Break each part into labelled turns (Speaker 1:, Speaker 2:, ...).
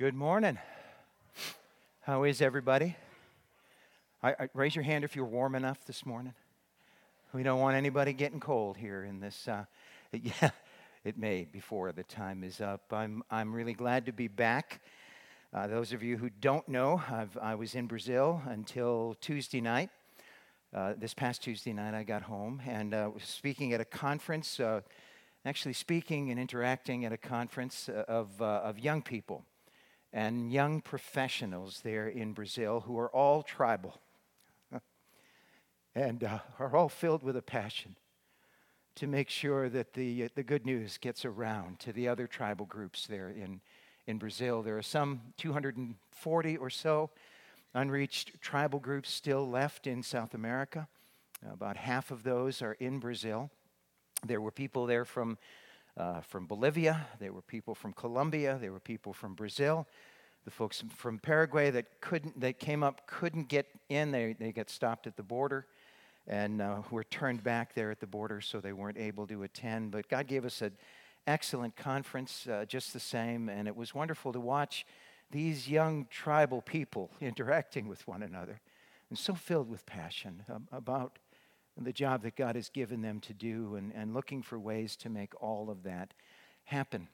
Speaker 1: Good morning. How is everybody? I, I, raise your hand if you're warm enough this morning. We don't want anybody getting cold here in this. Uh, yeah, it may before the time is up. I'm, I'm really glad to be back. Uh, those of you who don't know, I've, i was in Brazil until Tuesday night. Uh, this past Tuesday night, I got home and uh, was speaking at a conference, uh, actually speaking and interacting at a conference uh, of, of young people and young professionals there in Brazil who are all tribal and uh, are all filled with a passion to make sure that the, uh, the good news gets around to the other tribal groups there in, in Brazil. There are some 240 or so unreached tribal groups still left in South America. About half of those are in Brazil. There were people there from uh, from Bolivia, there were people from Colombia, there were people from Brazil. The folks from Paraguay that couldn't, that came up couldn't get in. They, they got stopped at the border and uh, were turned back there at the border, so they weren't able to attend. But God gave us an excellent conference, uh, just the same, and it was wonderful to watch these young tribal people interacting with one another and so filled with passion about the job that God has given them to do and, and looking for ways to make all of that happen.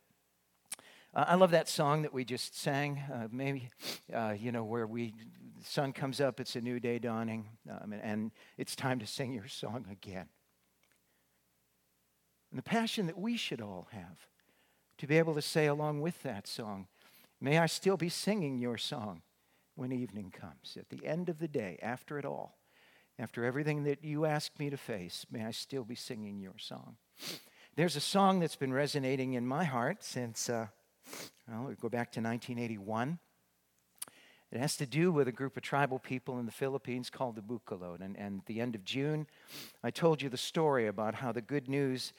Speaker 1: Uh, I love that song that we just sang. Uh, maybe, uh, you know, where we, the sun comes up, it's a new day dawning, um, and, and it's time to sing your song again. And the passion that we should all have to be able to say along with that song, May I still be singing your song when evening comes. At the end of the day, after it all, after everything that you asked me to face, may I still be singing your song. There's a song that's been resonating in my heart since, uh, well, we go back to 1981. It has to do with a group of tribal people in the Philippines called the Bugkalot. And, and at the end of June, I told you the story about how the good news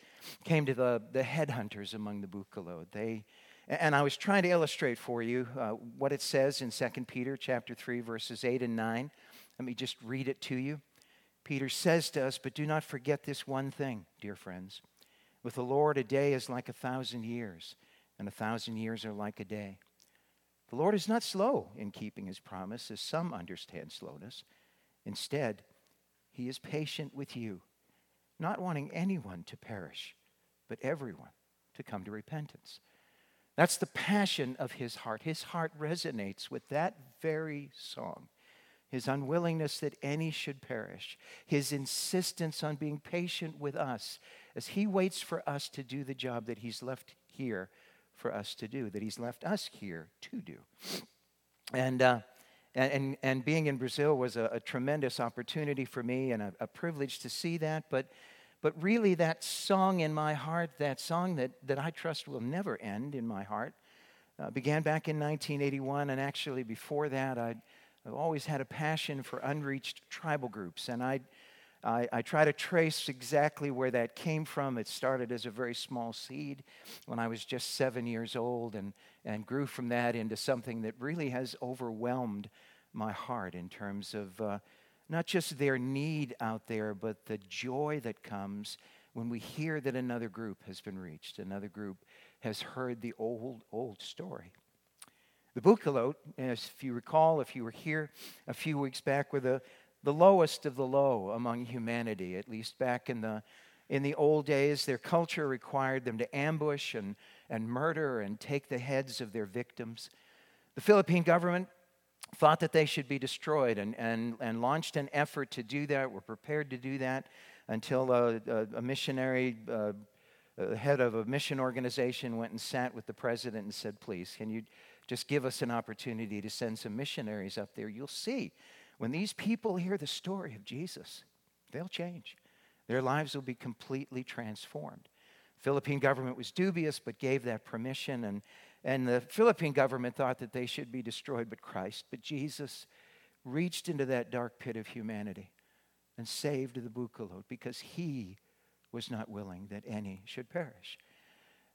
Speaker 1: came to the, the headhunters among the Bugkalot. They, and I was trying to illustrate for you uh, what it says in 2 Peter chapter 3, verses 8 and 9. Let me just read it to you. Peter says to us, But do not forget this one thing, dear friends. With the Lord, a day is like a thousand years, and a thousand years are like a day. The Lord is not slow in keeping his promise, as some understand slowness. Instead, he is patient with you, not wanting anyone to perish, but everyone to come to repentance. That's the passion of his heart. His heart resonates with that very song his unwillingness that any should perish, his insistence on being patient with us as he waits for us to do the job that he's left here for us to do, that he's left us here to do. And, uh, and, and being in Brazil was a, a tremendous opportunity for me and a, a, privilege to see that. But, but really, that song in my heart, that song that, that I trust will never end in my heart, uh, began back in 1981. And actually, before that, I'd I've always had a passion for unreached tribal groups, and I, I, I, try to trace exactly where that came from. It started as a very small seed when I was just seven years old and, and grew from that into something that really has overwhelmed my heart in terms of uh, not just their need out there, but the joy that comes when we hear that another group has been reached, another group has heard the old, old story. The Bugkalot, if you recall, if you were here a few weeks back, were the, the lowest of the low among humanity, at least back in the, in the old days. Their culture required them to ambush and, and murder and take the heads of their victims. The Philippine government thought that they should be destroyed and, and, and launched an effort to do that, were prepared to do that until a, a, a missionary, uh, a head of a mission organization, went and sat with the president and said, Please, can you just give us an opportunity to send some missionaries up there. You'll see when these people hear the story of Jesus, they'll change. Their lives will be completely transformed. Philippine government was dubious but gave that permission and and the Philippine government thought that they should be destroyed but Christ but Jesus reached into that dark pit of humanity and saved the Bugkalot because he was not willing that any should perish.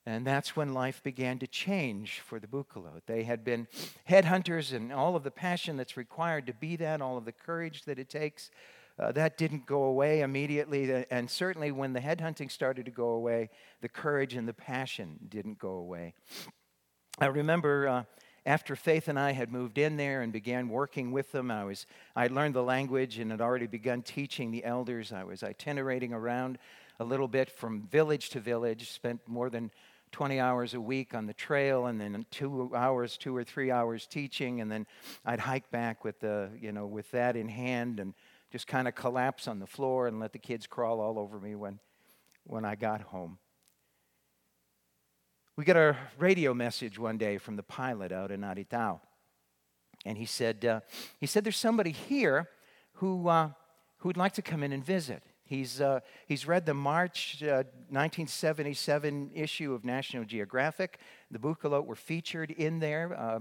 Speaker 1: And that's when life began to change for the Bugkalot. They had been headhunters, and all of the passion that's required to be that, all of the courage that it takes, uh, that didn't go away immediately. And certainly when the headhunting started to go away, the courage and the passion didn't go away. I remember uh, after Faith and I had moved in there and began working with them, I was I learned the language and had already begun teaching the elders. I was itinerating around a little bit from village to village, spent more than 20 hours a week on the trail and then two hours, two or three hours teaching. And then I'd hike back with, the, you know, with that in hand and just kind of collapse on the floor and let the kids crawl all over me when, when I got home. We got a radio message one day from the pilot out in Aritao. And he said, uh, he said, There's somebody here who, uh, who'd like to come in and visit. He's, uh, he's read the March uh, 1977 issue of National Geographic. The Bugkalot were featured in there uh,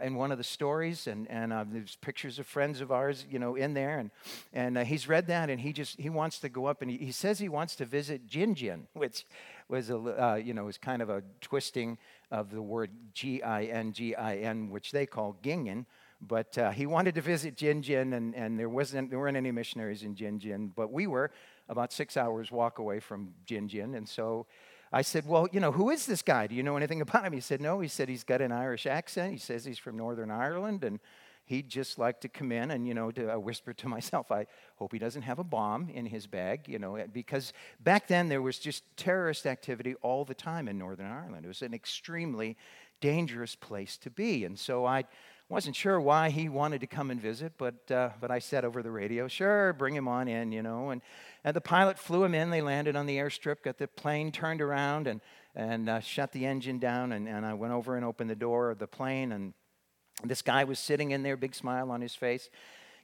Speaker 1: in one of the stories, and, and uh, there's pictures of friends of ours, you know, in there. And, and uh, he's read that, and he just he wants to go up, and he, he says he wants to visit Gingin, which was a uh, you know was kind of a twisting of the word G-I-N-G-I-N, which they call Gingin. But uh, he wanted to visit Jinjin, and, and there, wasn't, there weren't any missionaries in Jinjin, but we were about six hours walk away from Jinjin. And so I said, Well, you know, who is this guy? Do you know anything about him? He said, No. He said he's got an Irish accent. He says he's from Northern Ireland, and he'd just like to come in and, you know, to, I whispered to myself, I hope he doesn't have a bomb in his bag, you know, because back then there was just terrorist activity all the time in Northern Ireland. It was an extremely dangerous place to be. And so I wasn't sure why he wanted to come and visit, but, uh, but I said over the radio, sure, bring him on in, you know. And, and the pilot flew him in. They landed on the airstrip, got the plane turned around, and, and uh, shut the engine down. And, and I went over and opened the door of the plane, and this guy was sitting in there, big smile on his face.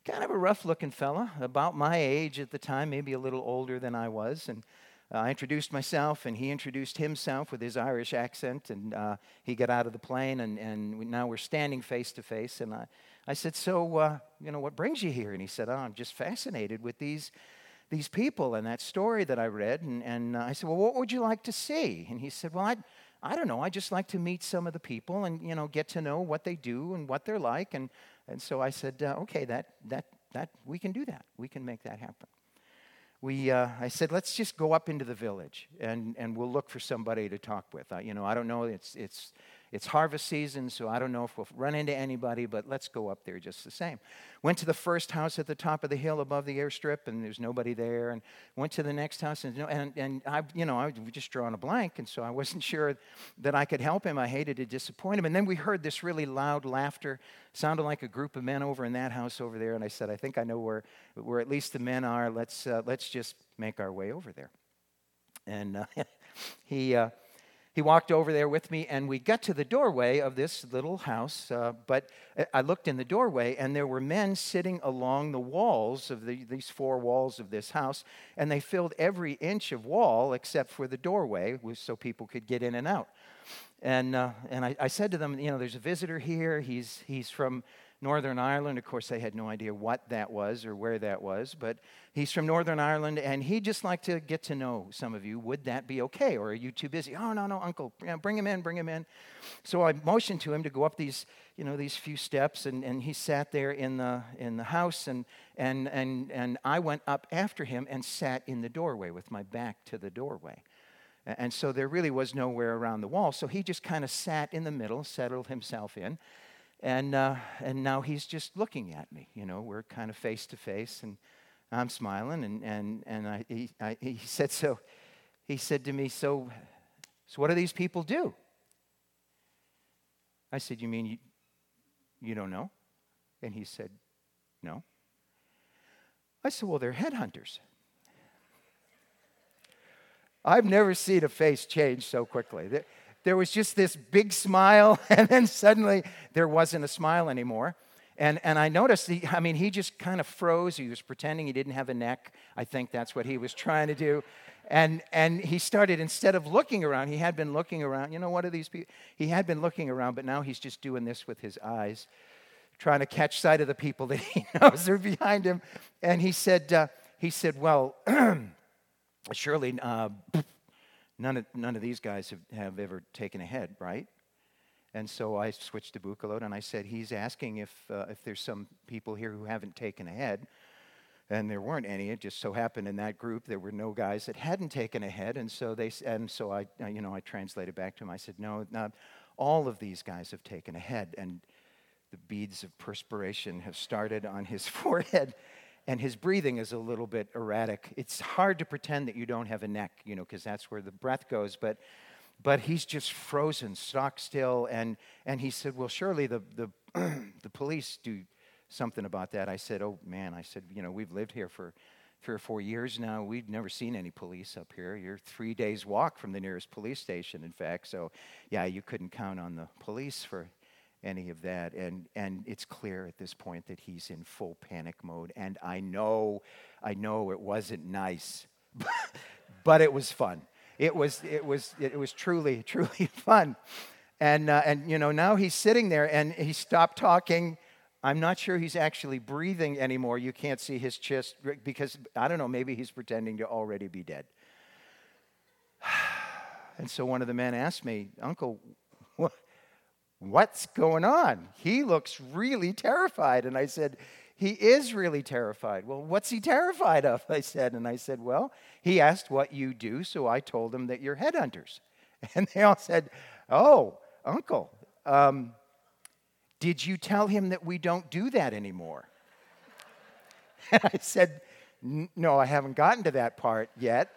Speaker 1: Kind of a rough looking fella, about my age at the time, maybe a little older than I was. And uh, I introduced myself, and he introduced himself with his Irish accent, and uh, he got out of the plane, and, and we, now we're standing face to face. And I, I said, So, uh, you know, what brings you here? And he said, Oh, I'm just fascinated with these, these people and that story that I read. And, and uh, I said, Well, what would you like to see? And he said, Well, I, I don't know. I just like to meet some of the people and, you know, get to know what they do and what they're like. And, and so I said, uh, Okay, that, that, that, we can do that. We can make that happen we, uh, I said, let's just go up into the village and, and we'll look for somebody to talk with. You know, I don't know, it's, it's, it's harvest season, so I don't know if we'll run into anybody, but let's go up there just the same. Went to the first house at the top of the hill above the airstrip, and there's nobody there. And went to the next house, and, and, and I, you know, I was just drawing a blank, and so I wasn't sure that I could help him. I hated to disappoint him. And then we heard this really loud laughter, sounded like a group of men over in that house over there. And I said, I think I know where, where at least the men are. Let's, uh, let's just make our way over there. And uh, he. Uh, he walked over there with me, and we got to the doorway of this little house. Uh, but I looked in the doorway, and there were men sitting along the walls of the, these four walls of this house, and they filled every inch of wall except for the doorway so people could get in and out. And, uh, and I, I said to them, you know, there's a visitor here. He's, he's from Northern Ireland. Of course, they had no idea what that was or where that was, but he's from Northern Ireland and he'd just like to get to know some of you. Would that be okay? Or are you too busy? Oh, no, no, uncle, bring him in, bring him in. So I motioned to him to go up these, you know, these few steps and, and he sat there in the, in the house and, and, and, and I went up after him and sat in the doorway with my back to the doorway. And so there really was nowhere around the wall. So he just kind of sat in the middle, settled himself in. And, uh, and now he's just looking at me. You know, we're kind of face to face, and I'm smiling. And, and, and I, he, I, he said, so, he said to me, so, so what do these people do? I said, you mean you, you don't know? And he said, no. I said, well, they're headhunters. I've never seen a face change so quickly there was just this big smile, and then suddenly there wasn't a smile anymore. And, and I noticed, he, I mean, he just kind of froze. He was pretending he didn't have a neck. I think that's what he was trying to do. And, and he started, instead of looking around, he had been looking around. You know, what are these people? He had been looking around, but now he's just doing this with his eyes, trying to catch sight of the people that he knows are behind him. And he said, uh, he said, well, surely uh, None of, none of these guys have, have ever taken a head, right? And so I switched to Bugkalot and I said, he's asking if, uh, if there's some people here who haven't taken a head. And there weren't any. It just so happened in that group there were no guys that hadn't taken a head. And so, they, and so I, you know, I translated back to him. I said, no, not all of these guys have taken a head, and the beads of perspiration have started on his forehead, and his breathing is a little bit erratic. It's hard to pretend that you don't have a neck, you know, because that's where the breath goes, but but he's just frozen, stock still. And, and he said, Well, surely the, the, the police do something about that. I said, Oh, man. I said, You know, we've lived here for three or four years now. We've never seen any police up here. You're three days' walk from the nearest police station, in fact. So, yeah, you couldn't count on the police for any of that. And, and it's clear at this point that he's in full panic mode. And I know, I know it wasn't nice, but it was fun it was, it was, it was truly, truly fun. And, uh, and, you know, now he's sitting there and he stopped talking. I'm not sure he's actually breathing anymore. You can't see his chest because, I don't know, maybe he's pretending to already be dead. And so one of the men asked me, Uncle, what's going on? He looks really terrified. And I said, he is really terrified. Well, what's he terrified of? I said. And I said, Well, he asked what you do, so I told him that you're headhunters. And they all said, Oh, uncle, um, did you tell him that we don't do that anymore? And I said, No, I haven't gotten to that part yet.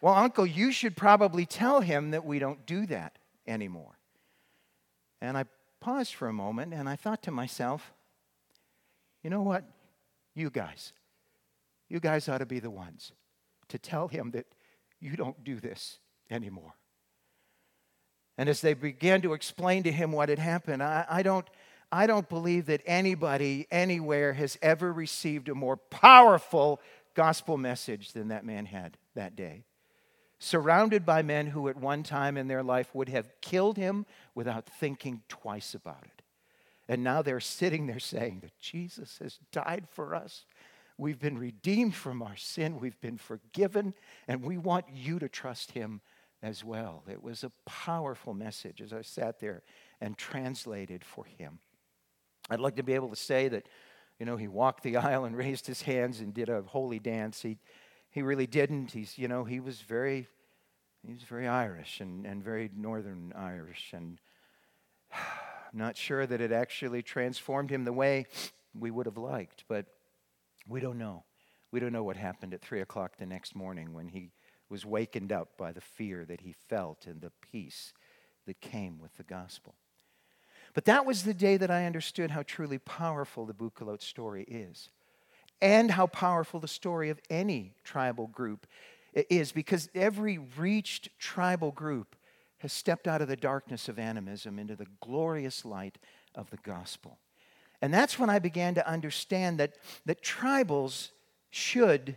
Speaker 1: Well, uncle, you should probably tell him that we don't do that anymore. And I paused for a moment and I thought to myself, you know what? You guys, you guys ought to be the ones to tell him that you don't do this anymore. And as they began to explain to him what had happened, I, I, don't, I don't believe that anybody anywhere has ever received a more powerful gospel message than that man had that day. Surrounded by men who at one time in their life would have killed him without thinking twice about it. And now they're sitting there saying that Jesus has died for us. We've been redeemed from our sin. We've been forgiven. And we want you to trust him as well. It was a powerful message as I sat there and translated for him. I'd like to be able to say that, you know, he walked the aisle and raised his hands and did a holy dance. He, he really didn't. He's, you know, he was very, he was very Irish and, and very Northern Irish. And I'm not sure that it actually transformed him the way we would have liked, but we don't know. We don't know what happened at 3 o'clock the next morning when he was wakened up by the fear that he felt and the peace that came with the gospel. But that was the day that I understood how truly powerful the Bugkalot story is, and how powerful the story of any tribal group is, because every reached tribal group has stepped out of the darkness of animism into the glorious light of the gospel. And that's when I began to understand that, that tribals should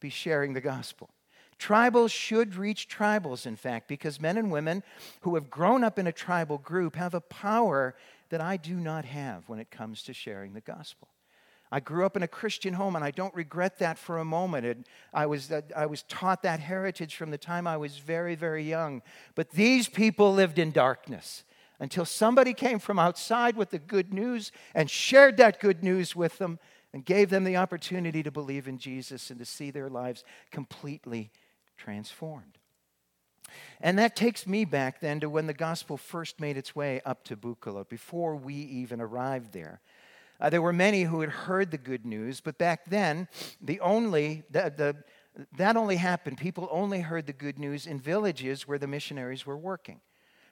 Speaker 1: be sharing the gospel. Tribals should reach tribals, in fact, because men and women who have grown up in a tribal group have a power that I do not have when it comes to sharing the gospel. I grew up in a Christian home, and I don't regret that for a moment. And I, was, uh, I was taught that heritage from the time I was very, very young. But these people lived in darkness until somebody came from outside with the good news and shared that good news with them and gave them the opportunity to believe in Jesus and to see their lives completely transformed. And that takes me back then to when the gospel first made its way up to Bugkalot, before we even arrived there. Uh, there were many who had heard the good news, but back then, the only, the, the, that only happened. People only heard the good news in villages where the missionaries were working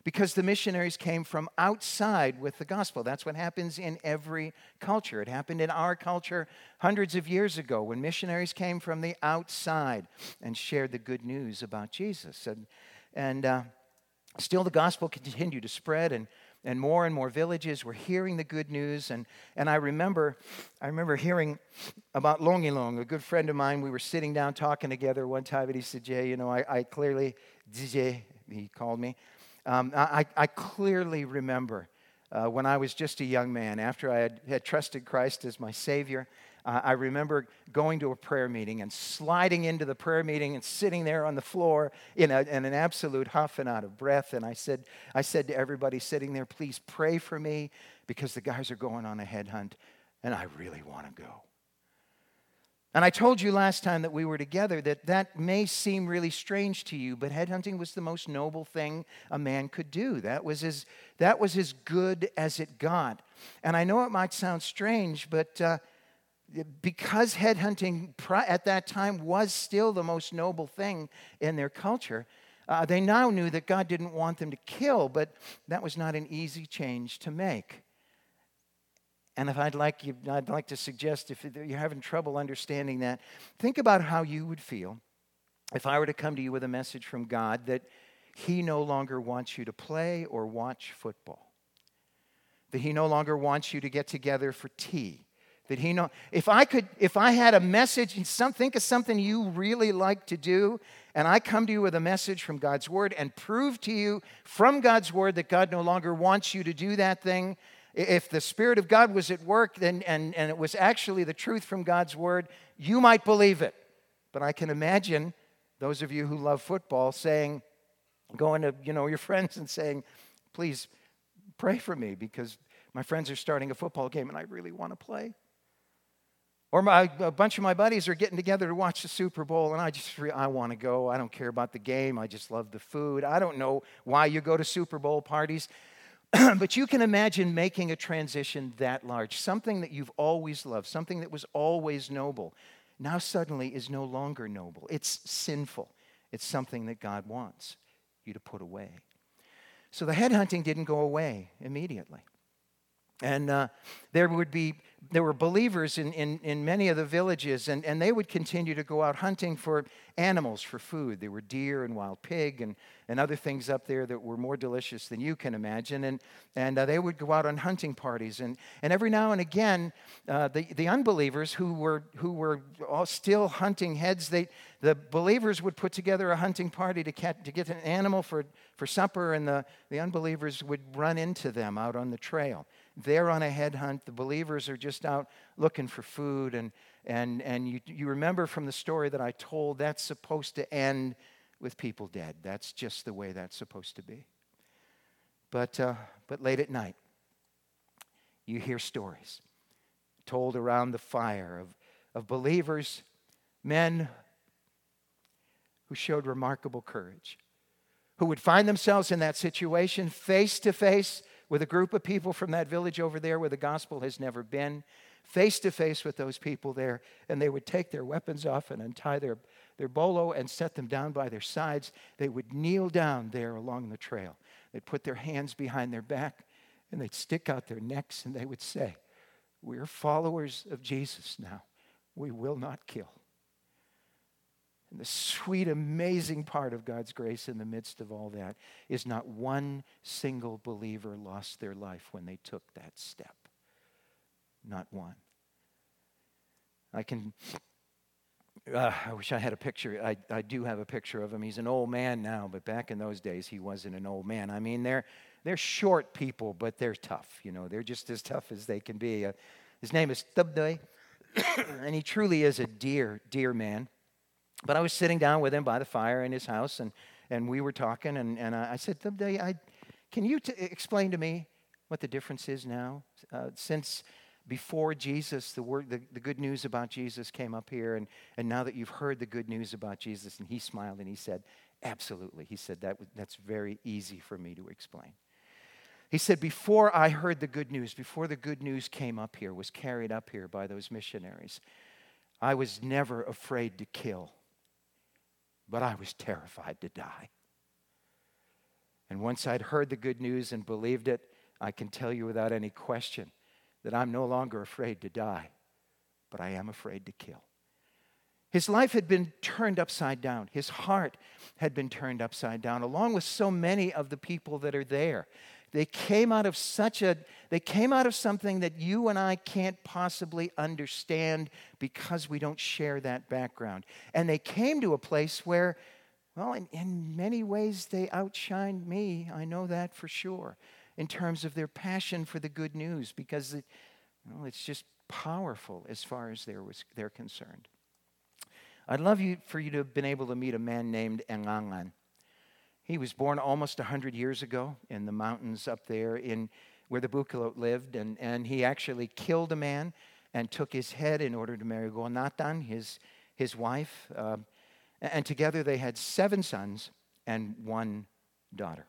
Speaker 1: because the missionaries came from outside with the gospel. That's what happens in every culture. It happened in our culture hundreds of years ago when missionaries came from the outside and shared the good news about Jesus. And, and uh, still, the gospel continued to spread, and and more and more villages were hearing the good news. And, and I, remember, I remember hearing about Longilong, a good friend of mine. We were sitting down talking together one time, and he said, Jay, you know, I, I clearly, DJ, he called me, um, I, I clearly remember uh, when I was just a young man, after I had, had trusted Christ as my Savior, uh, I remember going to a prayer meeting and sliding into the prayer meeting and sitting there on the floor in, a, in an absolute huff and out of breath. And I said, I said to everybody sitting there, please pray for me because the guys are going on a headhunt and I really want to go. And I told you last time that we were together that that may seem really strange to you, but headhunting was the most noble thing a man could do. That was as, that was as good as it got. And I know it might sound strange, but uh, because headhunting at that time was still the most noble thing in their culture, uh, they now knew that God didn't want them to kill, but that was not an easy change to make. And if I'd like you, I'd like to suggest if you're having trouble understanding that, think about how you would feel if I were to come to you with a message from God that He no longer wants you to play or watch football, that He no longer wants you to get together for tea. That he know if I could if I had a message and some, think of something you really like to do and I come to you with a message from God's word and prove to you from God's word that God no longer wants you to do that thing if the Spirit of God was at work and, and, and it was actually the truth from God's Word, you might believe it. But I can imagine those of you who love football saying, going to you know, your friends and saying, please pray for me because my friends are starting a football game and I really want to play. Or my, a bunch of my buddies are getting together to watch the Super Bowl, and I just I want to go. I don't care about the game. I just love the food. I don't know why you go to Super Bowl parties. but you can imagine making a transition that large, something that you've always loved, something that was always noble, now suddenly is no longer noble. It's sinful. It's something that God wants you to put away. So the headhunting didn't go away immediately. And uh, there would be there were believers in, in, in many of the villages, and, and they would continue to go out hunting for animals for food. There were deer and wild pig and, and other things up there that were more delicious than you can imagine. And, and uh, they would go out on hunting parties. And, and every now and again, uh, the, the unbelievers who were, who were all still hunting heads, they, the believers would put together a hunting party to, cat, to get an animal for, for supper, and the, the unbelievers would run into them out on the trail. They're on a headhunt. The believers are just out looking for food. And, and, and you, you remember from the story that I told, that's supposed to end with people dead. That's just the way that's supposed to be. But, uh, but late at night, you hear stories told around the fire of, of believers, men who showed remarkable courage, who would find themselves in that situation face to face with a group of people from that village over there where the gospel has never been, face to face with those people there, and they would take their weapons off and untie their, their bolo and set them down by their sides. They would kneel down there along the trail. They'd put their hands behind their back and they'd stick out their necks and they would say, We're followers of Jesus now. We will not kill. And the sweet, amazing part of God's grace in the midst of all that is not one single believer lost their life when they took that step. Not one. I can. Uh, I wish I had a picture. I, I do have a picture of him. He's an old man now, but back in those days, he wasn't an old man. I mean, they're, they're short people, but they're tough. You know, they're just as tough as they can be. Uh, his name is Thubday, and he truly is a dear, dear man. But I was sitting down with him by the fire in his house, and, and we were talking, and, and I said, I, Can you t- explain to me what the difference is now? Uh, since before Jesus, the, word, the, the good news about Jesus came up here, and, and now that you've heard the good news about Jesus, and he smiled and he said, Absolutely. He said, that, That's very easy for me to explain. He said, Before I heard the good news, before the good news came up here, was carried up here by those missionaries, I was never afraid to kill but I was terrified to die. And once I'd heard the good news and believed it, I can tell you without any question that I'm no longer afraid to die, but I am afraid to kill. His life had been turned upside down. His heart had been turned upside down, along with so many of the people that are there. They came out of such a, they came out of something that you and I can't possibly understand because we don't share that background. And they came to a place where, well, in, in many ways, they outshined me. I know that for sure, in terms of their passion for the good news, because it, well, it's just powerful as far as they're, they're concerned. I'd love you, for you to have been able to meet a man named Ngangan. He was born almost 100 years ago in the mountains up there in where the Bugkalot lived, and, and he actually killed a man and took his head in order to marry Gonatan, his, his wife. Uh, and together they had seven sons and one daughter.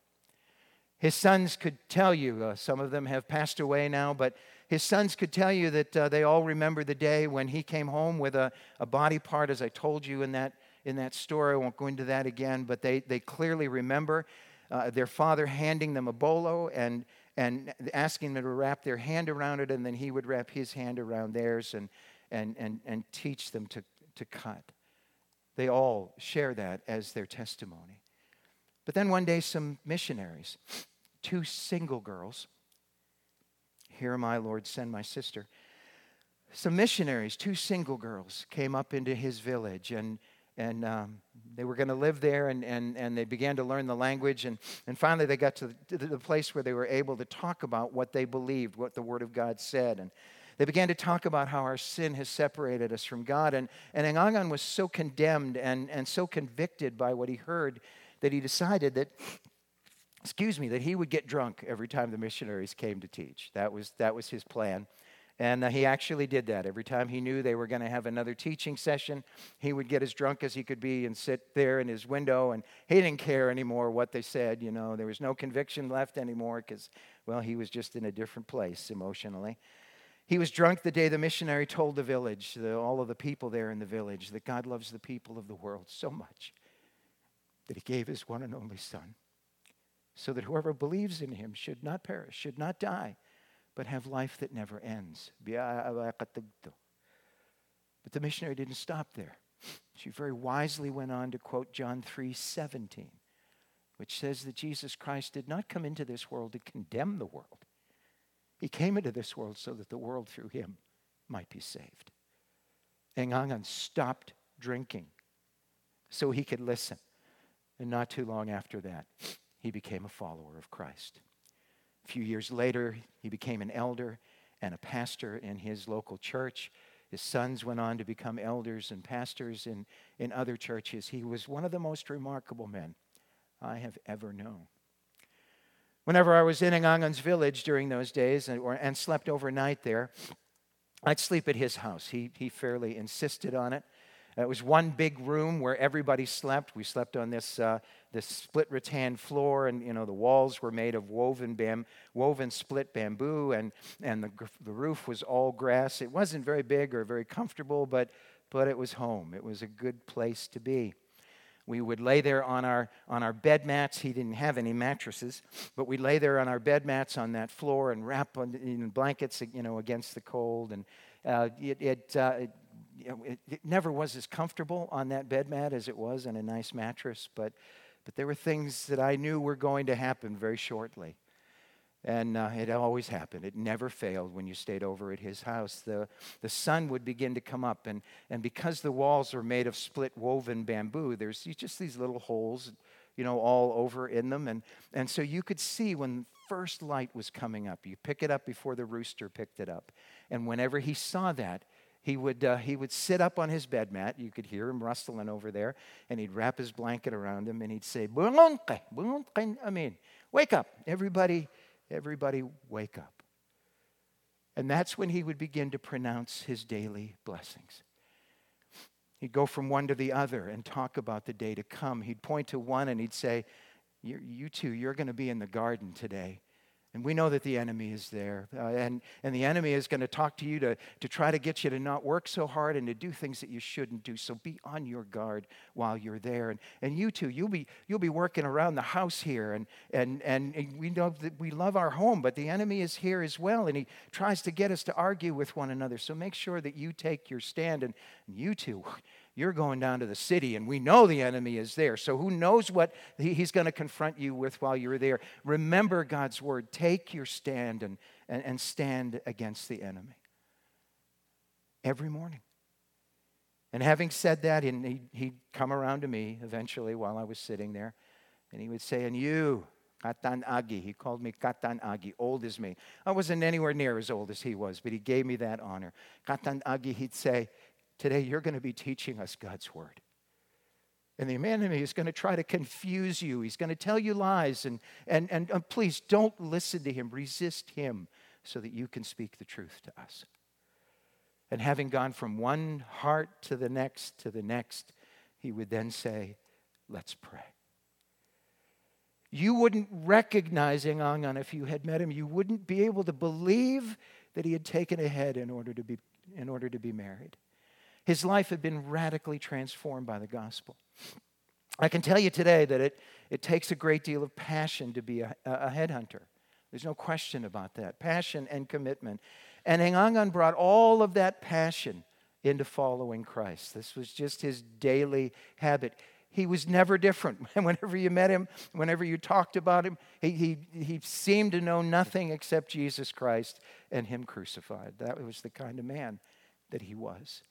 Speaker 1: His sons could tell you, uh, some of them have passed away now, but his sons could tell you that uh, they all remember the day when he came home with a, a body part, as I told you in that, in that story. I won't go into that again, but they, they clearly remember uh, their father handing them a bolo and, and asking them to wrap their hand around it, and then he would wrap his hand around theirs and, and, and, and teach them to, to cut. They all share that as their testimony. But then one day, some missionaries, two single girls, here am I, Lord, send my sister. Some missionaries, two single girls, came up into his village and and um, they were going to live there and, and, and they began to learn the language and, and finally they got to the, to the place where they were able to talk about what they believed what the word of god said. And they began to talk about how our sin has separated us from god. And, and Ngangan was so condemned and, and so convicted by what he heard that he decided that excuse me that he would get drunk every time the missionaries came to teach. That was, that was his plan and uh, he actually did that. Every time he knew they were going to have another teaching session, he would get as drunk as he could be and sit there in his window. And he didn't care anymore what they said. You know, there was no conviction left anymore because, well, he was just in a different place emotionally. He was drunk the day the missionary told the village, the, all of the people there in the village, that God loves the people of the world so much that he gave his one and only Son so that whoever believes in him should not perish, should not die but have life that never ends. But the missionary didn't stop there. She very wisely went on to quote John 3 17, which says that Jesus Christ did not come into this world to condemn the world. He came into this world so that the world through him might be saved. Ngangan stopped drinking so he could listen. And not too long after that, he became a follower of Christ. A few years later, he became an elder and a pastor in his local church. His sons went on to become elders and pastors in, in other churches. He was one of the most remarkable men I have ever known. Whenever I was in Ngangan's village during those days and, or, and slept overnight there, I'd sleep at his house. He, he fairly insisted on it. It was one big room where everybody slept. We slept on this, uh, this split rattan floor, and you know the walls were made of woven bam, woven split bamboo, and and the the roof was all grass. It wasn't very big or very comfortable, but but it was home. It was a good place to be. We would lay there on our on our bed mats. He didn't have any mattresses, but we'd lay there on our bed mats on that floor and wrap on, in blankets, you know, against the cold. And uh, it, it, uh, it you know, it, it, never was as comfortable on that bed mat as it was on a nice mattress, but, but there were things that I knew were going to happen very shortly. And uh, it always happened. It never failed when you stayed over at his house. The, the sun would begin to come up, and, and because the walls are made of split woven bamboo, there's just these little holes, you know, all over in them. And, and so you could see when first light was coming up. You pick it up before the rooster picked it up. And whenever he saw that, he would, uh, he would sit up on his bed mat. You could hear him rustling over there. And he'd wrap his blanket around him and he'd say, I mean, wake up. Everybody, everybody wake up. And that's when he would begin to pronounce his daily blessings. He'd go from one to the other and talk about the day to come. He'd point to one and he'd say, You two, you're going to be in the garden today. And we know that the enemy is there. Uh, and, and the enemy is going to talk to you to, to try to get you to not work so hard and to do things that you shouldn't do. So be on your guard while you're there. And, and you too, you'll be, you'll be working around the house here. And, and, and, and we know that we love our home, but the enemy is here as well. And he tries to get us to argue with one another. So make sure that you take your stand. And and you too, you're going down to the city, and we know the enemy is there. So who knows what he's going to confront you with while you're there? Remember God's word. Take your stand and, and, and stand against the enemy every morning. And having said that, and he, he'd come around to me eventually while I was sitting there, and he would say, And you, Katan Agi. He called me Katan Agi, old as me. I wasn't anywhere near as old as he was, but he gave me that honor. Katan Agi, he'd say, Today, you're going to be teaching us God's word. And the enemy is going to try to confuse you. He's going to tell you lies. And, and, and, and please don't listen to him. Resist him so that you can speak the truth to us. And having gone from one heart to the next to the next, he would then say, Let's pray. You wouldn't recognize Ngangan if you had met him. You wouldn't be able to believe that he had taken ahead in order to be, in order to be married. His life had been radically transformed by the gospel. I can tell you today that it, it takes a great deal of passion to be a, a headhunter. There's no question about that. Passion and commitment. And Ngangan brought all of that passion into following Christ. This was just his daily habit. He was never different. Whenever you met him, whenever you talked about him, he, he, he seemed to know nothing except Jesus Christ and Him crucified. That was the kind of man that he was.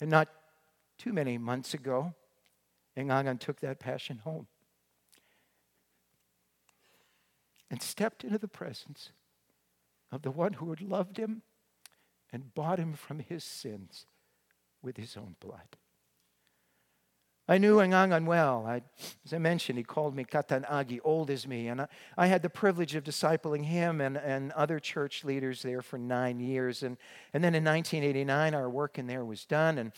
Speaker 1: And not too many months ago, Ngangan took that passion home and stepped into the presence of the one who had loved him and bought him from his sins with his own blood. I knew Ngangan well. I, as I mentioned, he called me Katanagi, old as me. And I, I, had the privilege of discipling him and, and other church leaders there for nine years. And, and then in 1989, our work in there was done, and,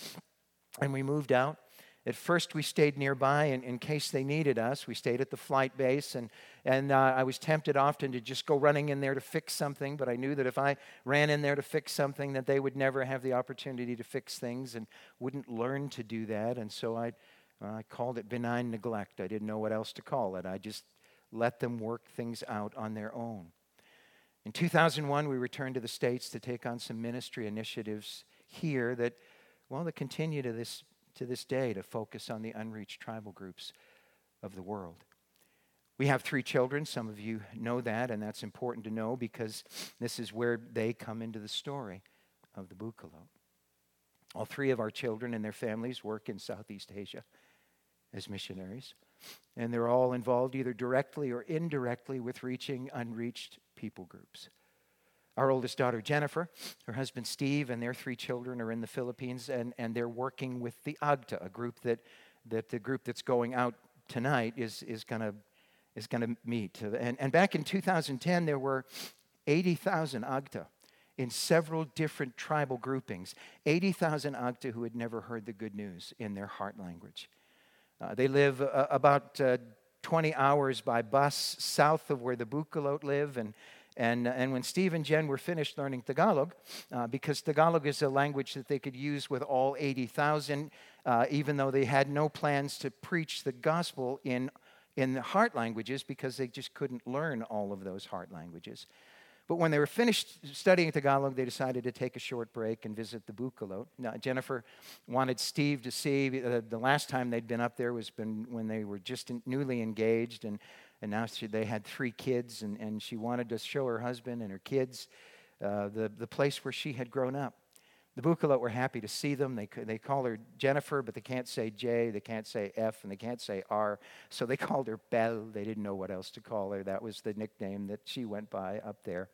Speaker 1: and we moved out. At first, we stayed nearby in, in case they needed us. We stayed at the flight base, and, and uh, I was tempted often to just go running in there to fix something, but I knew that if I ran in there to fix something, that they would never have the opportunity to fix things and wouldn't learn to do that. And so I, I called it benign neglect. I didn't know what else to call it. I just let them work things out on their own. In 2001, we returned to the States to take on some ministry initiatives here that, well, that continue to this to this day to focus on the unreached tribal groups of the world. We have three children. Some of you know that, and that's important to know because this is where they come into the story of the Bugkalot. All three of our children and their families work in Southeast Asia as missionaries, and they're all involved either directly or indirectly with reaching unreached people groups. Our oldest daughter, Jennifer, her husband, Steve, and their three children are in the Philippines, and, and they're working with the AGTA, a group that, that the group that's going out tonight is, is going to is gonna meet. And, and back in 2010, there were 80,000 AGTA in several different tribal groupings, 80,000 AGTA who had never heard the good news in their heart language. Uh, they live uh, about uh, 20 hours by bus south of where the Bugkalot live, and and, and when Steve and Jen were finished learning Tagalog, uh, because Tagalog is a language that they could use with all 80,000, uh, even though they had no plans to preach the gospel in, in the heart languages because they just couldn't learn all of those heart languages. But when they were finished studying Tagalog, they decided to take a short break and visit the Bugkalot. Now, Jennifer wanted Steve to see. Uh, the last time they'd been up there was been when they were just newly engaged, and and now she, they had three kids, and, and she wanted to show her husband and her kids uh, the, the place where she had grown up. The Bugkalot were happy to see them. They, they call her Jennifer, but they can't say J, they can't say F, and they can't say R. So they called her Belle. They didn't know what else to call her. That was the nickname that she went by up there.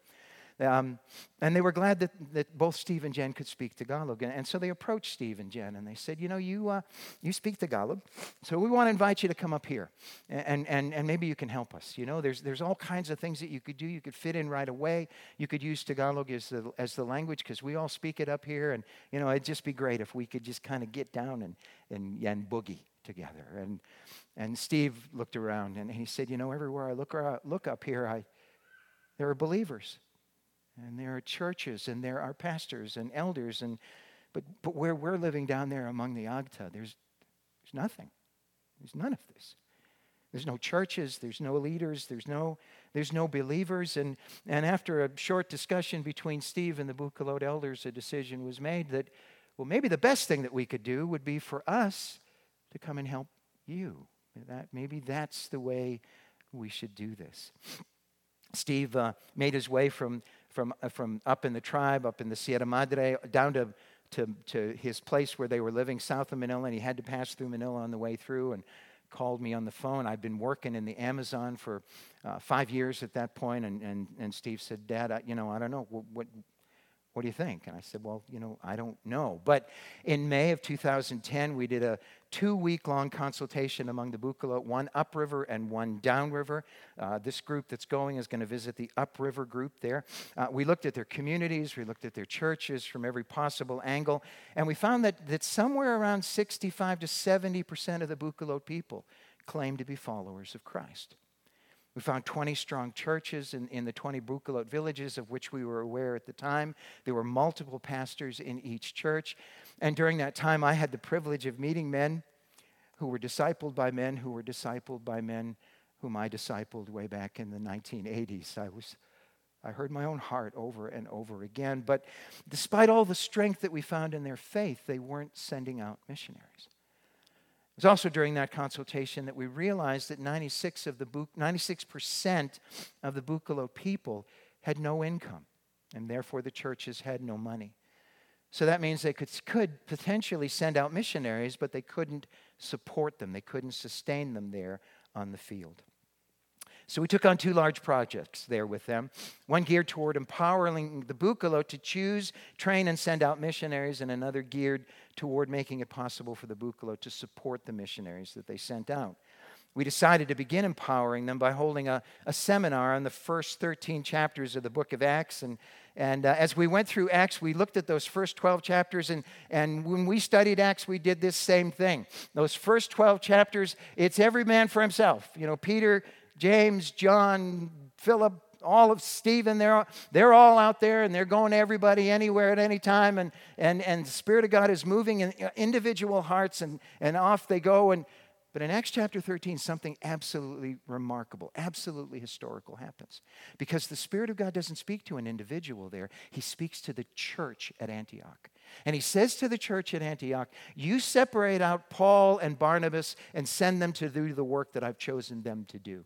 Speaker 1: Um, and they were glad that, that both Steve and Jen could speak Tagalog. And, and so they approached Steve and Jen and they said, You know, you, uh, you speak Tagalog, so we want to invite you to come up here and, and, and maybe you can help us. You know, there's, there's all kinds of things that you could do. You could fit in right away. You could use Tagalog as the, as the language because we all speak it up here. And, you know, it'd just be great if we could just kind of get down and, and, and boogie together. And, and Steve looked around and he said, You know, everywhere I look, look up here, I, there are believers and there are churches and there are pastors and elders and but but where we're living down there among the Agta, there's there's nothing. There's none of this. There's no churches, there's no leaders, there's no there's no believers and and after a short discussion between Steve and the Bugkalot elders a decision was made that well maybe the best thing that we could do would be for us to come and help you. That maybe that's the way we should do this. Steve uh, made his way from from, uh, from up in the tribe, up in the Sierra Madre, down to, to, to his place where they were living south of Manila, and he had to pass through Manila on the way through and called me on the phone. I'd been working in the Amazon for uh, five years at that point, and, and, and Steve said, Dad, I, you know, I don't know, what, what, What do you think? And I said, Well, you know, I don't know. But in May of 2010, we did a two week long consultation among the Bukalo, one upriver and one downriver. Uh, this group that's going is going to visit the upriver group there. Uh, we looked at their communities, we looked at their churches from every possible angle, and we found that, that somewhere around 65 to 70% of the Bukalo people claim to be followers of Christ. We found 20 strong churches in, in the 20 Bugkalot villages of which we were aware at the time. There were multiple pastors in each church. And during that time, I had the privilege of meeting men who were discipled by men who were discipled by men whom I discipled way back in the 1980s. I was I heard my own heart over and over again. But despite all the strength that we found in their faith, they weren't sending out missionaries. It was also during that consultation that we realized that 96 of the 96% of the Bugkalot people had no income, and therefore the churches had no money. So that means they could, could potentially send out missionaries, but they couldn't support them. They couldn't sustain them there on the field. So we took on two large projects there with them one geared toward empowering the Bugkalot to choose, train, and send out missionaries, and another geared toward making it possible for the Bugkalot to support the missionaries that they sent out. We decided to begin empowering them by holding a, a seminar on the first 13 chapters of the book of Acts. And, and uh, as we went through Acts, we looked at those first 12 chapters. And, and when we studied Acts, we did this same thing. Those first 12 chapters, it's every man for himself. You know, Peter James, John, Philip, all of Stephen, they're, they're all out there and they're going to everybody anywhere at any time. And, and, and the Spirit of God is moving in uh, individual hearts and, and off they go. And, but in Acts chapter 13, something absolutely remarkable, absolutely historical happens. Because the Spirit of God doesn't speak to an individual there, He speaks to the church at Antioch. And He says to the church at Antioch, You separate out Paul and Barnabas and send them to do the work that I've chosen them to do.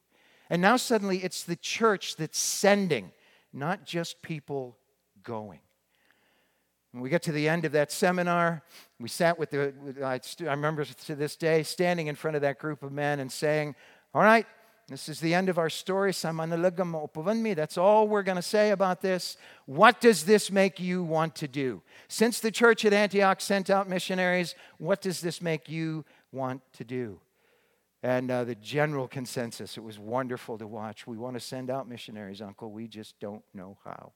Speaker 1: And now suddenly it's the church that's sending, not just people going. When we get to the end of that seminar, we sat with the, I, remember to this day standing in front of that group of men and saying, All right, this is the end of our story. That's all we're going to say about this. What does this make you want to do? Since the church at Antioch sent out missionaries, what does this make you want to do? And uh, the general consensus, it was wonderful to watch. We want to send out missionaries, Uncle. We just don't know how.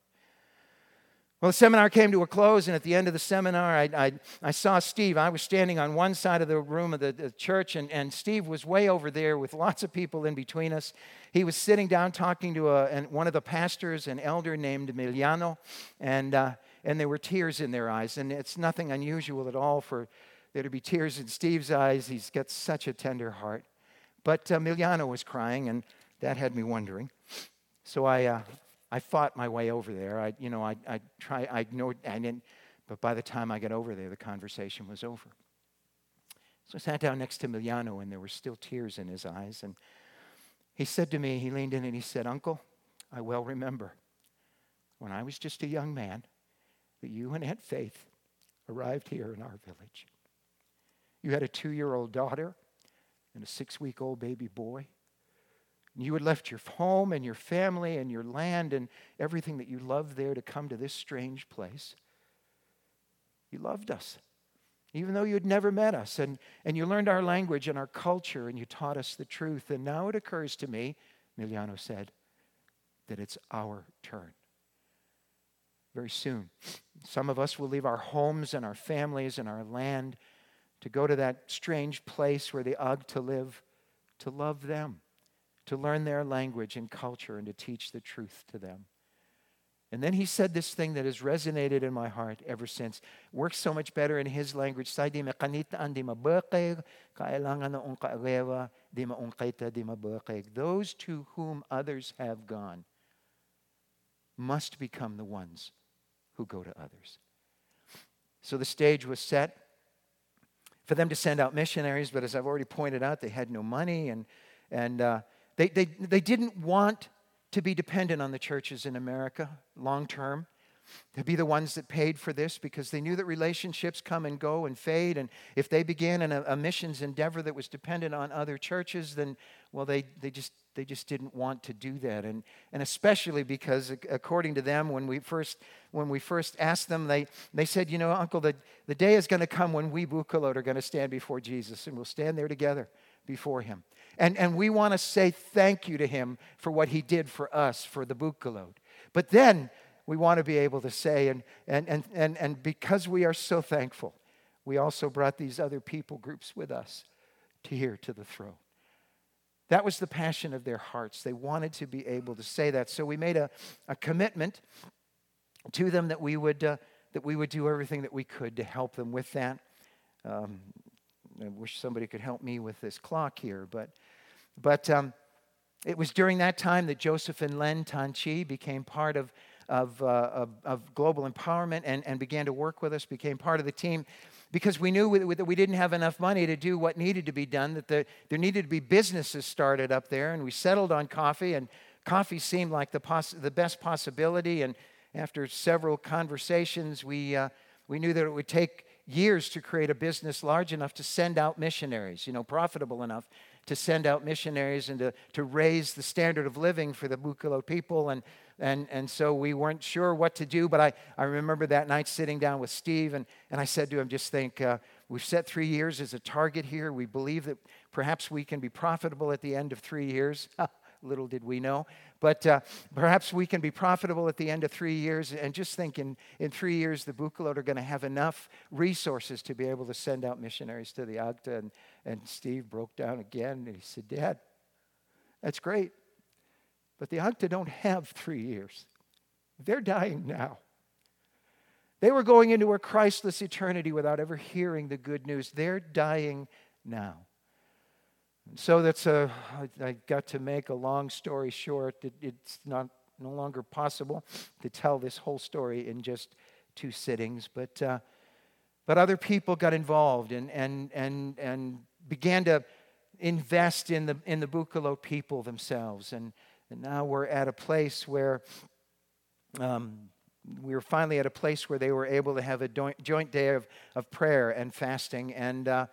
Speaker 1: Well, the seminar came to a close, and at the end of the seminar, I, I, I saw Steve. I was standing on one side of the room of the, the, church, and, and Steve was way over there with lots of people in between us. He was sitting down talking to a, an, one of the pastors, an elder named Emiliano, and, uh, and there were tears in their eyes. And it's nothing unusual at all for there to be tears in Steve's eyes. He's got such a tender heart. But uh, Miliano was crying, and that had me wondering. So I, uh, I fought my way over there. I, you know, I, I try, I know, I didn't, but by the time I got over there, the conversation was over. So I sat down next to Miliano, and there were still tears in his eyes. And he said to me, he leaned in and he said, Uncle, I well remember when I was just a young man that you and Aunt Faith arrived here in our village. You had a two year old daughter and a six week old baby boy. You had left your home and your family and your land and everything that you loved there to come to this strange place. You loved us, even though you had never met us. And, and you learned our language and our culture and you taught us the truth. And now it occurs to me, Miliano said, that it's our turn. Very soon, some of us will leave our homes and our families and our land to go to that strange place where they ugh to live, to love them, to learn their language and culture, and to teach the truth to them. And then he said this thing that has resonated in my heart ever since. Works so much better in his language. Those to whom others have gone must become the ones who go to others. So the stage was set for them to send out missionaries, but as I've already pointed out, they had no money and, and uh, they, they, they didn't want to be dependent on the churches in America long term. To be the ones that paid for this because they knew that relationships come and go and fade. And if they began in a, a missions endeavor that was dependent on other churches, then, well, they, they just they just didn't want to do that. And, and especially because, according to them, when we first, when we first asked them, they, they said, You know, Uncle, the, the day is going to come when we Bugkalot are going to stand before Jesus and we'll stand there together before him. And, and we want to say thank you to him for what he did for us, for the Bugkalot. But then we want to be able to say, and, and, and, and, and because we are so thankful, we also brought these other people groups with us to here to the throne. That was the passion of their hearts. They wanted to be able to say that. So we made a, a commitment to them that we would, uh, that we would do everything that we could to help them with that. Um, I wish somebody could help me with this clock here, but, but um, it was during that time that Joseph and Len Tanchi became part of, of, uh, of, of, global empowerment and, and began to work with us, became part of the team because we knew that we didn't have enough money to do what needed to be done, that the, there needed to be businesses started up there, and we settled on coffee, and coffee seemed like the, poss- the best possibility. And after several conversations, we, uh, we knew that it would take years to create a business large enough to send out missionaries, you know, profitable enough to send out missionaries and to, to raise the standard of living for the Bugkalot people. And, and, and so we weren't sure what to do. But I, I remember that night sitting down with Steve, and, and I said to him, just think, uh, we've set three years as a target here. We believe that perhaps we can be profitable at the end of three years. Little did we know. But uh, perhaps we can be profitable at the end of three years. And just think in, in three years, the Bugkalot are going to have enough resources to be able to send out missionaries to the Agta. And, and Steve broke down again and he said, Dad, that's great. But the Agta don't have three years. They're dying now. They were going into a Christless eternity without ever hearing the good news. They're dying now. So that's a, I got to make a long story short. It, it's not no longer possible to tell this whole story in just two sittings, but, uh, but other people got involved and, and, and, and began to invest in the, in the Bugkalot people themselves. And, and now we're at a place where um, we were finally at a place where they were able to have a joint day of, of prayer and fasting. And, uh,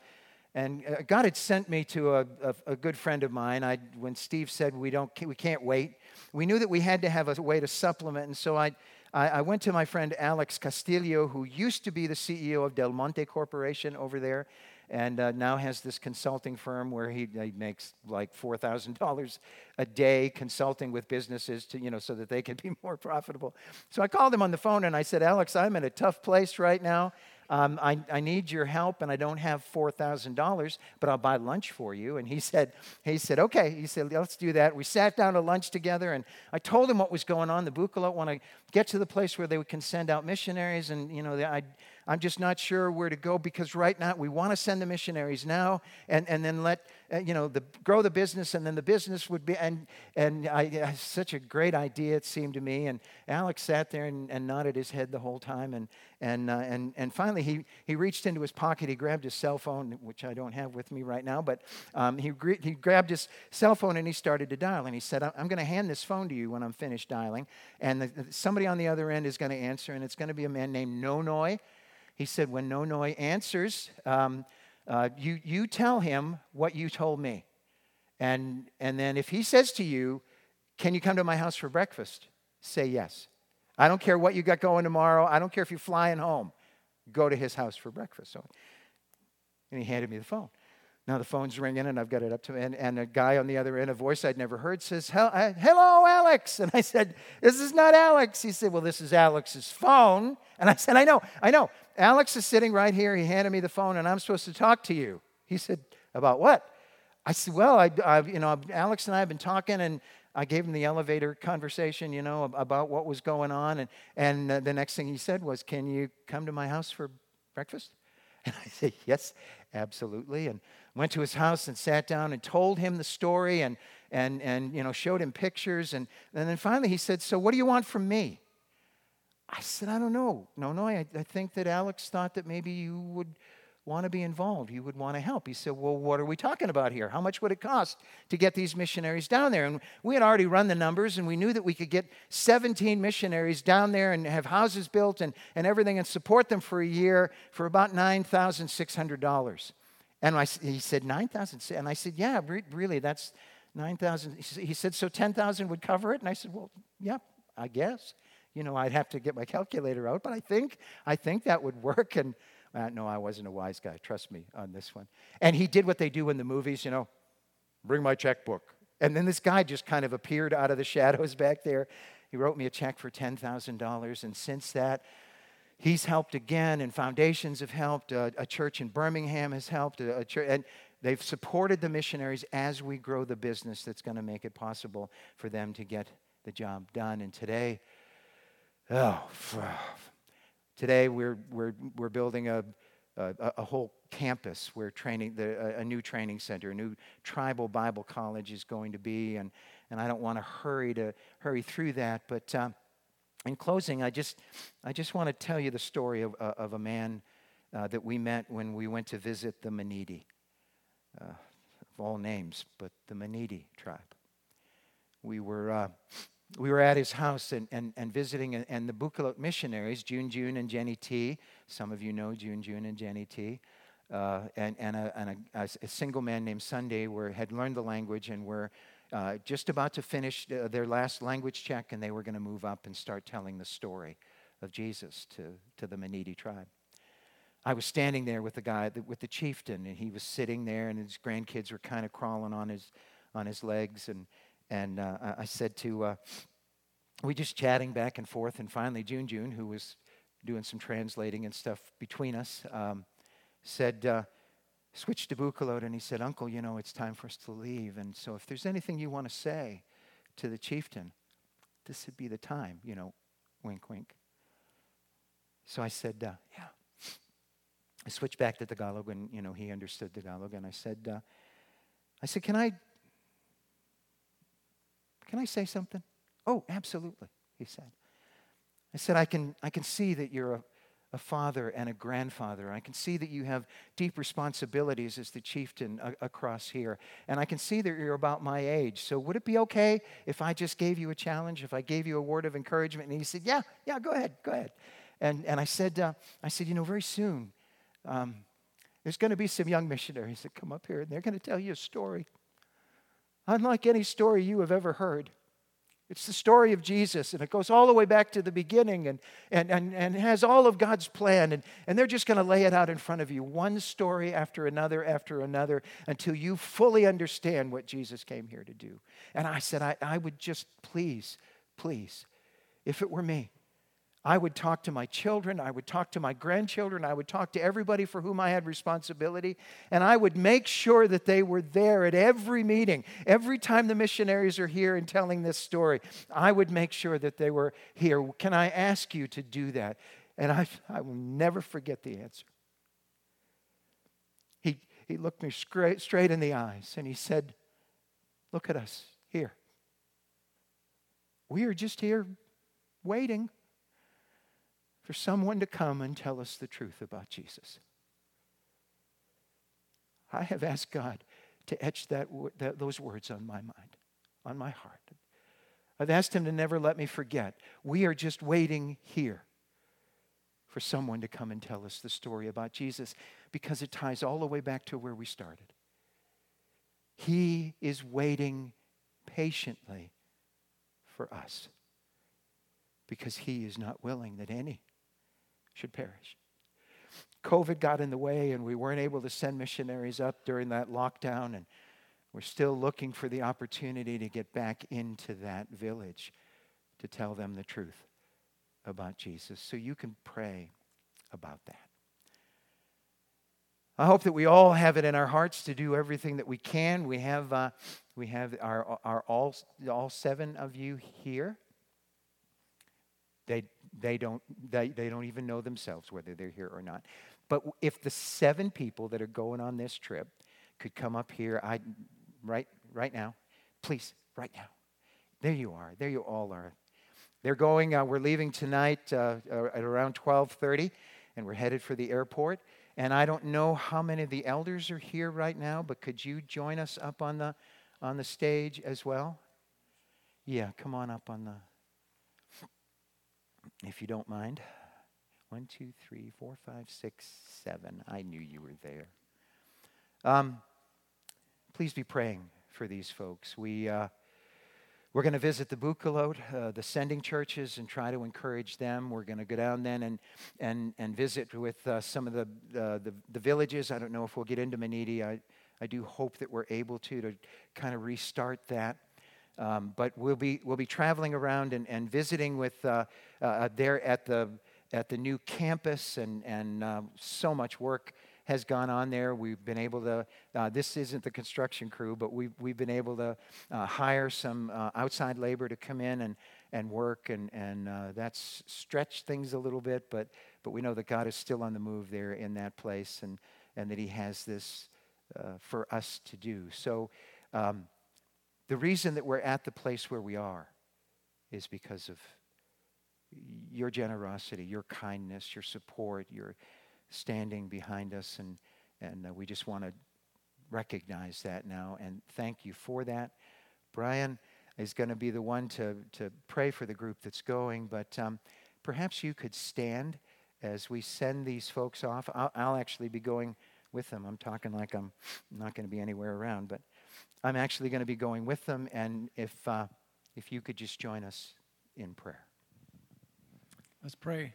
Speaker 1: and uh, God had sent me to a, a, a, good friend of mine. I, when Steve said we, don't, we can't wait, we knew that we had to have a way to supplement. And so I, I, I went to my friend Alex Castillo, who used to be the CEO of Del Monte Corporation over there and uh, now has this consulting firm where he, he makes like $4,000 a day consulting with businesses to, you know, so that they can be more profitable. So I called him on the phone and I said, Alex, I'm in a tough place right now. Um, I, I need your help and I don't have $4,000, but I'll buy lunch for you. And he said, he said, okay. He said, let's do that. We sat down to lunch together and I told him what was going on. The Bugkalot want to get to the place where they can send out missionaries. And, you know, I, I'm just not sure where to go because right now we want to send the missionaries now and, and then let, uh, you know, the, grow the business and then the business would be, and, and I, such a great idea it seemed to me. And Alex sat there and, and nodded his head the whole time. And, and, uh, and, and finally he, he reached into his pocket, he grabbed his cell phone, which I don't have with me right now, but um, he, he grabbed his cell phone and he started to dial. And he said, I'm going to hand this phone to you when I'm finished dialing. And the, somebody on the other end is going to answer, and it's going to be a man named Nonoy. He said, When Nonoy answers, um, uh, you, you tell him what you told me. And, and then if he says to you, Can you come to my house for breakfast? Say yes. I don't care what you got going tomorrow. I don't care if you're flying home. Go to his house for breakfast. So, and he handed me the phone. Now the phone's ringing, and I've got it up to and, and a guy on the other end, a voice I'd never heard, says, "Hello, Alex." And I said, "This is not Alex." He said, "Well, this is Alex's phone." And I said, "I know, I know. Alex is sitting right here. He handed me the phone, and I'm supposed to talk to you." He said, "About what?" I said, "Well, I, I you know, Alex and I have been talking, and I gave him the elevator conversation, you know, about what was going on. And, and uh, the next thing he said was, Can you come to my house for breakfast? And I said, Yes, absolutely. And went to his house and sat down and told him the story and, and, and you know, showed him pictures. And, and then finally he said, So what do you want from me? I said, I don't know. No, no, I, I think that Alex thought that maybe you would want to be involved. You would want to help. He said, Well, what are we talking about here? How much would it cost to get these missionaries down there? And we had already run the numbers, and we knew that we could get 17 missionaries down there and have houses built and, and everything and support them for a year for about $9,600. And I, he said, 9000 And I said, Yeah, re- really, that's, 9,000. He said, So 10,000 would cover it? And I said, Well, yeah, I guess. You know, I'd have to get my calculator out, but I think, I think that would work. And uh, no, I wasn't a wise guy. Trust me on this one. And he did what they do in the movies, you know, bring my checkbook. And then this guy just kind of appeared out of the shadows back there. He wrote me a check for $10,000. And since that, he's helped again, and foundations have helped. Uh, a church in Birmingham has helped. A, a church, and they've supported the missionaries as we grow the business that's going to make it possible for them to get the job done. And today, oh, today we're, we're, we're building a, a, a whole campus where training, the, a, new training center, a new tribal Bible college is going to be. And, and I don't want to hurry to hurry through that, but uh, in closing, I just, I just want to tell you the story of, uh, of a man uh, that we met when we went to visit the Manidi, uh, of all names, but the Manidi tribe. We were, uh, we were at his house and, and, and visiting, and, the Bugkalot missionaries, June June and Jenny T, some of you know June June and Jenny T, uh, and, and, a, and a, a, single man named Sunday were, had learned the language and were uh, just about to finish uh, their last language check, and they were going to move up and start telling the story of Jesus to, to the Manidi tribe. I was standing there with the guy, with the chieftain, and he was sitting there, and his grandkids were kind of crawling on his, on his legs. And, and uh, I said to, uh, we just chatting back and forth, and finally, June June, who was doing some translating and stuff between us, um, said, uh, to Bugkalot and he said, Uncle, you know, it's time for us to leave. And so if there's anything you want to say to the chieftain, this would be the time, you know, wink, wink. So I said, uh, yeah. I switched back to Tagalog and, you know, he understood Tagalog. And I said, uh, I said, can I, can I say something? Oh, absolutely, he said. I said, I can, I can see that you're a, a father and a grandfather. I can see that you have deep responsibilities as the chieftain a- across here. And I can see that you're about my age. So would it be okay if I just gave you a challenge, if I gave you a word of encouragement? And he said, Yeah, yeah, go ahead, go ahead. And, and I, said, uh, I said, You know, very soon, um, there's going to be some young missionaries that come up here and they're going to tell you a story. Unlike any story you have ever heard. It's the story of Jesus, and it goes all the way back to the beginning and, and, and, and has all of God's plan. And, and they're just going to lay it out in front of you, one story after another after another, until you fully understand what Jesus came here to do. And I said, I, I would just please, please, if it were me, I would talk to my children, I would talk to my grandchildren, I would talk to everybody for whom I had responsibility, and I would make sure that they were there at every meeting. Every time the missionaries are here and telling this story, I would make sure that they were here. Can I ask you to do that? And I, I will never forget the answer. He, he looked me straight, straight in the eyes and he said, Look at us here. We are just here waiting for someone to come and tell us the truth about Jesus. I have asked God to etch that, that, those words on my mind, on my heart. I've asked Him to never let me forget. We are just waiting here for someone to come and tell us the story about Jesus because it ties all the way back to where we started. He is waiting patiently for us because He is not willing that any should perish. COVID got in the way, and we weren't able to send missionaries up during that lockdown, and we're still looking for the opportunity to get back into that village to tell them the truth about Jesus. So you can pray about that. I hope that we all have it in our hearts to do everything that we can. We have, uh, we have our, our all, all seven of you here. They, they, don't, they, they don't even know themselves whether they're here or not. But if the seven people that are going on this trip could come up here, I, right, right now, please, right now. There you are. There you all are. They're going. Uh, we're leaving tonight uh, uh at around 12:30, and we're headed for the airport. And I don't know how many of the elders are here right now, but could you join us up on the on the stage as well? Yeah, come on up on the if you don't mind. One, two, three, four, five, six, seven. I knew you were there. Um, please be praying for these folks. We, uh, we're going to visit the Bugkalot, uh, the sending churches, and try to encourage them. We're going to go down then and, and, and visit with uh, some of the, uh, the, the, villages. I don't know if we'll get into Maniti. I, I do hope that we're able to, to kind of restart that. Um, but we'll be, we'll be traveling around and, and visiting with uh, uh, there at the, at the new campus and, and uh, so much work has gone on there. We've been able to, uh, this isn't the construction crew, but we've, we've been able to uh, hire some uh, outside labor to come in and, and work, and, and uh, that's stretched things a little bit, but, but we know that God is still on the move there in that place and, and that He has this uh, for us to do. So, um, the reason that we're at the place where we are is because of your generosity, your kindness, your support, your standing behind us. And, and uh, we just want to recognize that now and thank you for that. Brian is going to be the one to, to pray for the group that's going, but um, perhaps you could stand as we send these folks off. I'll, I'll actually be going with them. I'm talking like I'm not going to be anywhere around, but I'm actually going to be going with them. And if, uh, if you could just join us in prayer.
Speaker 2: Let's pray.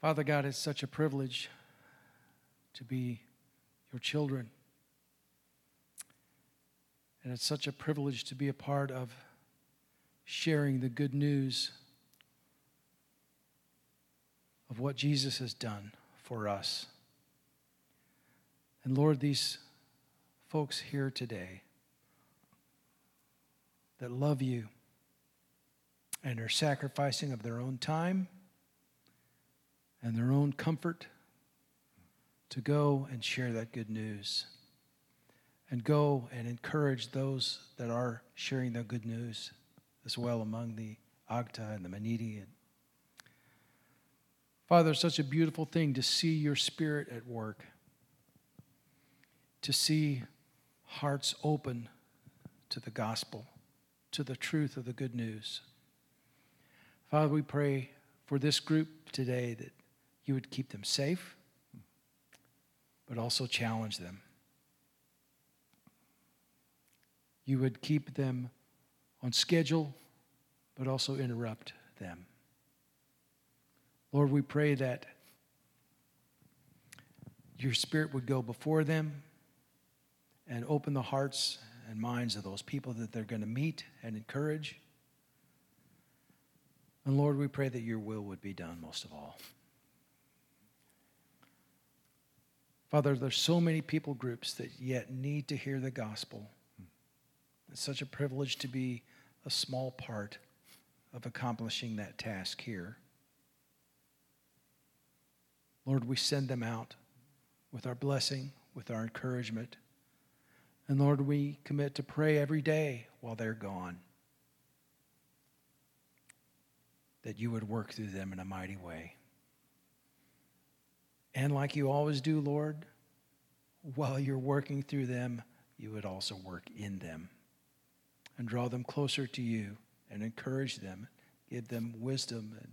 Speaker 2: Father God, it's such a privilege to be your children. And it's such a privilege to be a part of sharing the good news of what Jesus has done for us. And Lord, these folks here today that love you and are sacrificing of their own time and their own comfort to go and share that good news and go and encourage those that are sharing the good news as well among the Agta and the Maniti. Father, it's such a beautiful thing to see your spirit at work, to see hearts open to the gospel, to the truth of the good news. Father, we pray for this group today that you would keep them safe, but also challenge them. You would keep them on schedule, but also interrupt them. Lord, we pray that your spirit would go before them and open the hearts and minds of those people that they're going to meet and encourage. And Lord, we pray that your will would be done most of all. Father, there's so many people groups that yet need to hear the gospel. It's such a privilege to be a small part of accomplishing that task here. Lord, we send them out with our blessing, with our encouragement. And Lord, we commit to pray every day while they're gone that you would work through them in a mighty way. And like you always do, Lord, while you're working through them, you would also work in them and draw them closer to you and encourage them, give them wisdom. And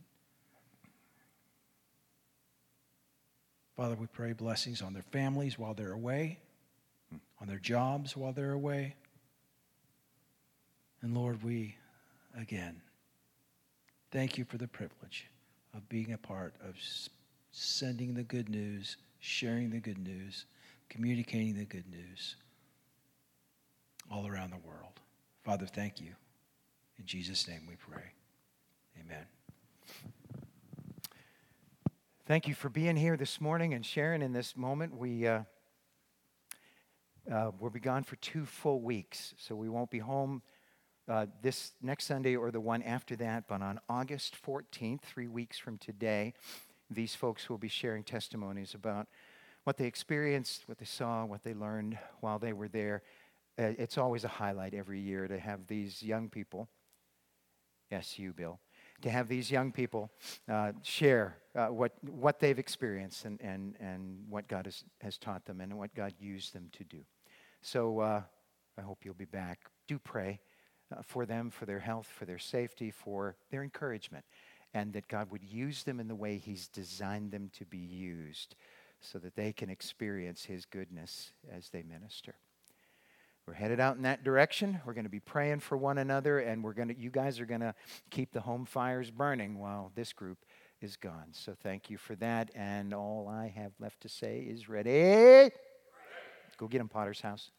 Speaker 2: Father, we pray blessings on their families while they're away, on their jobs while they're away. And Lord, we again thank you for the privilege of being a part of sending the good news, sharing the good news, communicating the good news all around the world. Father, thank you. In Jesus' name we pray. Amen.
Speaker 1: Thank you for being here this morning and sharing in this moment. We, uh, uh, we'll be gone for two full weeks, so we won't be home uh, this next Sunday or the one after that, but on August 14th, three weeks from today, these folks will be sharing testimonies about what they experienced, what they saw, what they learned while they were there. Uh, it's always a highlight every year to have these young people, yes, you, Bill, to have these young people uh, share uh, what, what they've experienced and, and, and what God has, has taught them and what God used them to do. So uh, I hope you'll be back. Do pray uh, for them, for their health, for their safety, for their encouragement and that God would use them in the way He's designed them to be used so that they can experience His goodness as they minister. We're headed out in that direction. We're going to be praying for one another, and we're going to, you guys are going to keep the home fires burning while this group is gone. So thank you for that. And all I have left to say is ready. Go get him, Potter's house.